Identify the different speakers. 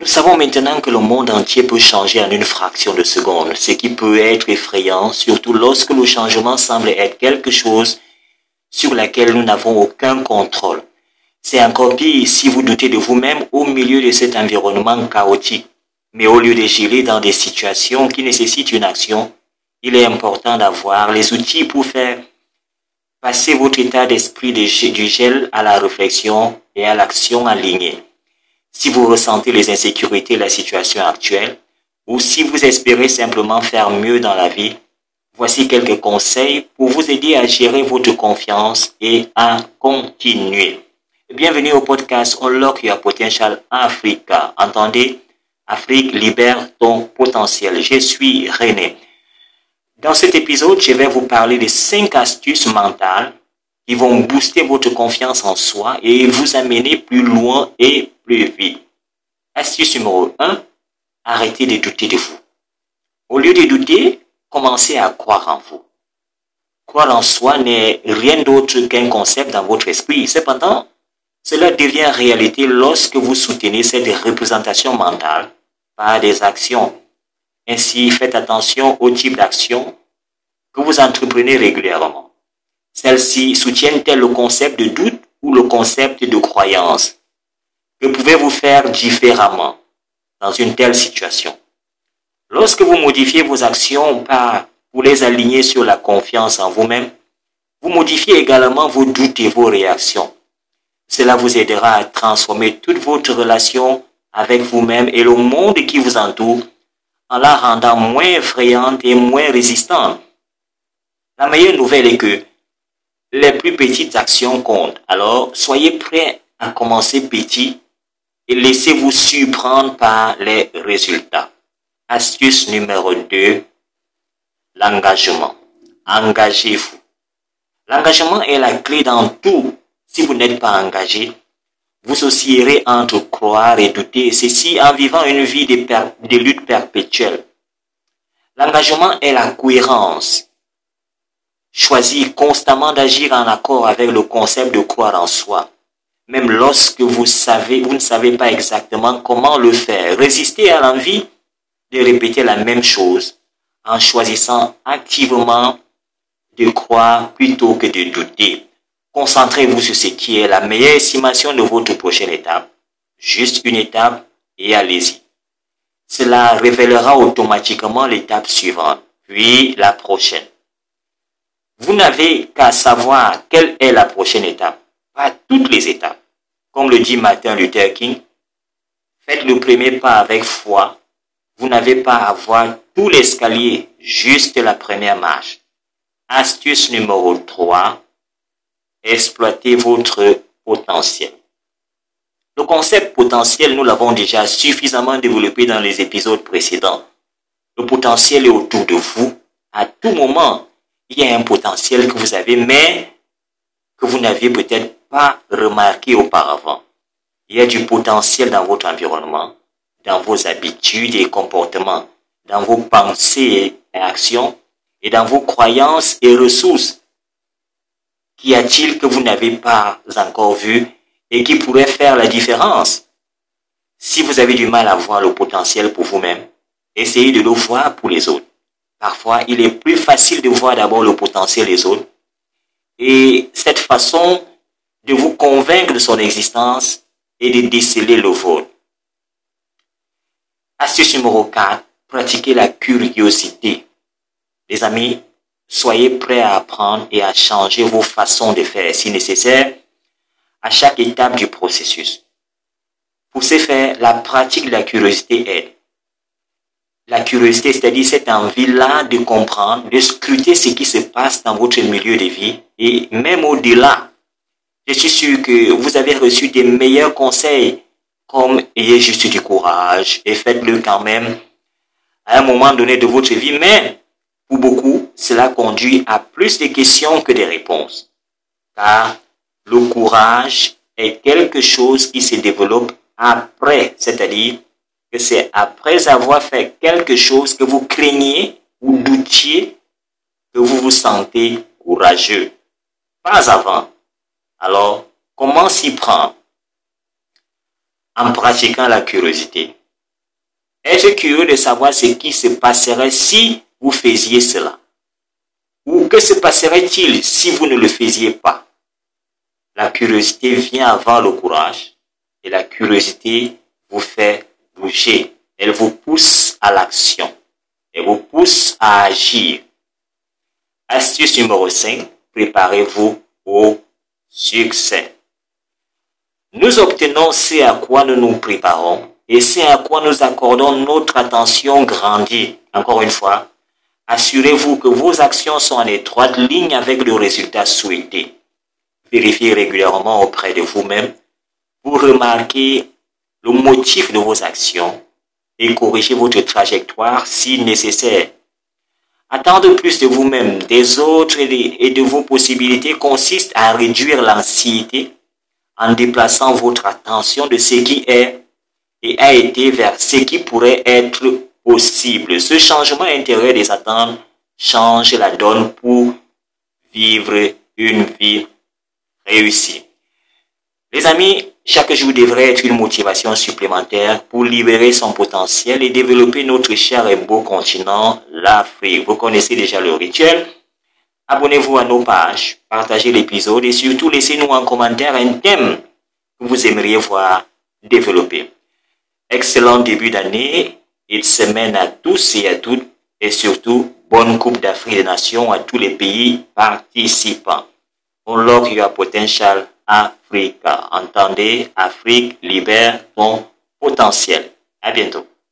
Speaker 1: Nous savons maintenant que le monde entier peut changer en une fraction de seconde, ce qui peut être effrayant, surtout lorsque le changement semble être quelque chose sur laquelle nous n'avons aucun contrôle. C'est encore pire si vous doutez de vous-même au milieu de cet environnement chaotique. Mais au lieu de gérer dans des situations qui nécessitent une action, il est important d'avoir les outils pour faire passer votre état d'esprit du gel à la réflexion et à l'action alignée. Si vous ressentez les insécurités de la situation actuelle, ou si vous espérez simplement faire mieux dans la vie, voici quelques conseils pour vous aider à gérer votre confiance et à continuer. Bienvenue au podcast Unlock Your Potential Africa. Entendez, Afrique libère ton potentiel. Je suis René. Dans cet épisode, je vais vous parler de 5 astuces mentales qui vont booster votre confiance en soi et vous amener plus loin et plus vite. Astuce numéro 1, arrêtez de douter de vous. Au lieu de douter, commencez à croire en vous. Croire en soi n'est rien d'autre qu'un concept dans votre esprit. Cependant, cela devient réalité lorsque vous soutenez cette représentation mentale par des actions. Ainsi, faites attention au type d'action que vous entreprenez régulièrement. Celles-ci soutiennent-elles le concept de doute ou le concept de croyance Que pouvez-vous faire différemment dans une telle situation? Lorsque vous modifiez vos actions par, pour les aligner sur la confiance en vous-même, vous modifiez également vos doutes et vos réactions. Cela vous aidera à transformer toute votre relation avec vous-même et le monde qui vous entoure en la rendant moins effrayante et moins résistante. La meilleure nouvelle est que les plus petites actions comptent. Alors, soyez prêts à commencer petit et laissez-vous surprendre par les résultats. Astuce numéro 2, l'engagement. Engagez-vous. L'engagement est la clé dans tout. Si vous n'êtes pas engagé, vous oscillerez entre croire et douter, ceci en vivant une vie de, lutte perpétuelle. L'engagement est la cohérence Choisir constamment d'agir en accord avec le concept de croire en soi. Même lorsque vous savez, vous ne savez pas exactement comment le faire. Résistez à l'envie de répéter la même chose en choisissant activement de croire plutôt que de douter. Concentrez-vous sur ce qui est la meilleure estimation de votre prochaine étape. Juste une étape et allez-y. Cela révélera automatiquement l'étape suivante, puis la prochaine. Vous n'avez qu'à savoir quelle est la prochaine étape, pas toutes les étapes. Comme le dit Martin Luther King, faites le premier pas avec foi. Vous n'avez pas à voir tout l'escalier, juste la première marche. Astuce numéro 3, exploitez votre potentiel. Le concept potentiel, nous l'avons déjà suffisamment développé dans les épisodes précédents. Le potentiel est autour de vous à tout moment il y a un potentiel que vous avez, mais que vous n'aviez peut-être pas remarqué auparavant. Il y a du potentiel dans votre environnement, dans vos habitudes et comportements, dans vos pensées et actions, et dans vos croyances et ressources. Qu'y a-t-il que vous n'avez pas encore vu et qui pourrait faire la différence? Si vous avez du mal à voir le potentiel pour vous-même, essayez de le voir pour les autres. Parfois, il est plus facile de voir d'abord le potentiel des autres. Et cette façon de vous convaincre de son existence et de déceler le vôtre. Astuce numéro 4, pratiquez la curiosité. Les amis, soyez prêts à apprendre et à changer vos façons de faire si nécessaire à chaque étape du processus. Pour ce faire, la pratique de la curiosité aide la curiosité, c'est-à-dire cette envie-là de comprendre, de scruter ce qui se passe dans votre milieu de vie et même au-delà. Je suis sûr que vous avez reçu des meilleurs conseils comme ayez juste du courage et faites-le quand même à un moment donné de votre vie, mais pour beaucoup, cela conduit à plus de questions que de réponses. Car le courage est quelque chose qui se développe après, c'est-à-dire que c'est après avoir fait quelque chose que vous craignez ou doutiez que vous vous sentez courageux. pas avant. Alors, comment s'y prendre? En pratiquant la curiosité. Être curieux de savoir ce qui se passerait si vous faisiez cela? Ou que se passerait-il si vous ne le faisiez pas? La curiosité vient avant le courage et la curiosité vous fait bouger. Elle vous pousse à l'action. Elle vous pousse à agir. Astuce numéro 5, préparez-vous au succès. Nous obtenons ce à quoi nous nous préparons et ce à quoi nous accordons notre attention grandit. Encore une fois, assurez-vous que vos actions sont en étroite ligne avec le résultat souhaité. Vérifiez régulièrement auprès de vous-même pour remarquer le motif de vos actions et corriger votre trajectoire si nécessaire. Attendre plus de vous-même, des autres et de vos possibilités consiste à réduire l'anxiété en déplaçant votre attention de ce qui est et a été vers ce qui pourrait être possible. Ce changement intérieur des attentes change la donne pour vivre une vie réussie. Les amis, chaque jour devrait être une motivation supplémentaire pour libérer son potentiel et développer notre cher et beau continent, l'Afrique. Vous connaissez déjà le rituel. Abonnez-vous à nos pages, partagez l'épisode et surtout laissez-nous en commentaire un thème que vous aimeriez voir développer. Excellent début d'année et de semaine à tous et à toutes et surtout bonne Coupe d'Afrique des Nations à tous les pays participants. Unlock your potential Africa. Entendez, Afrique libère ton potentiel. À bientôt.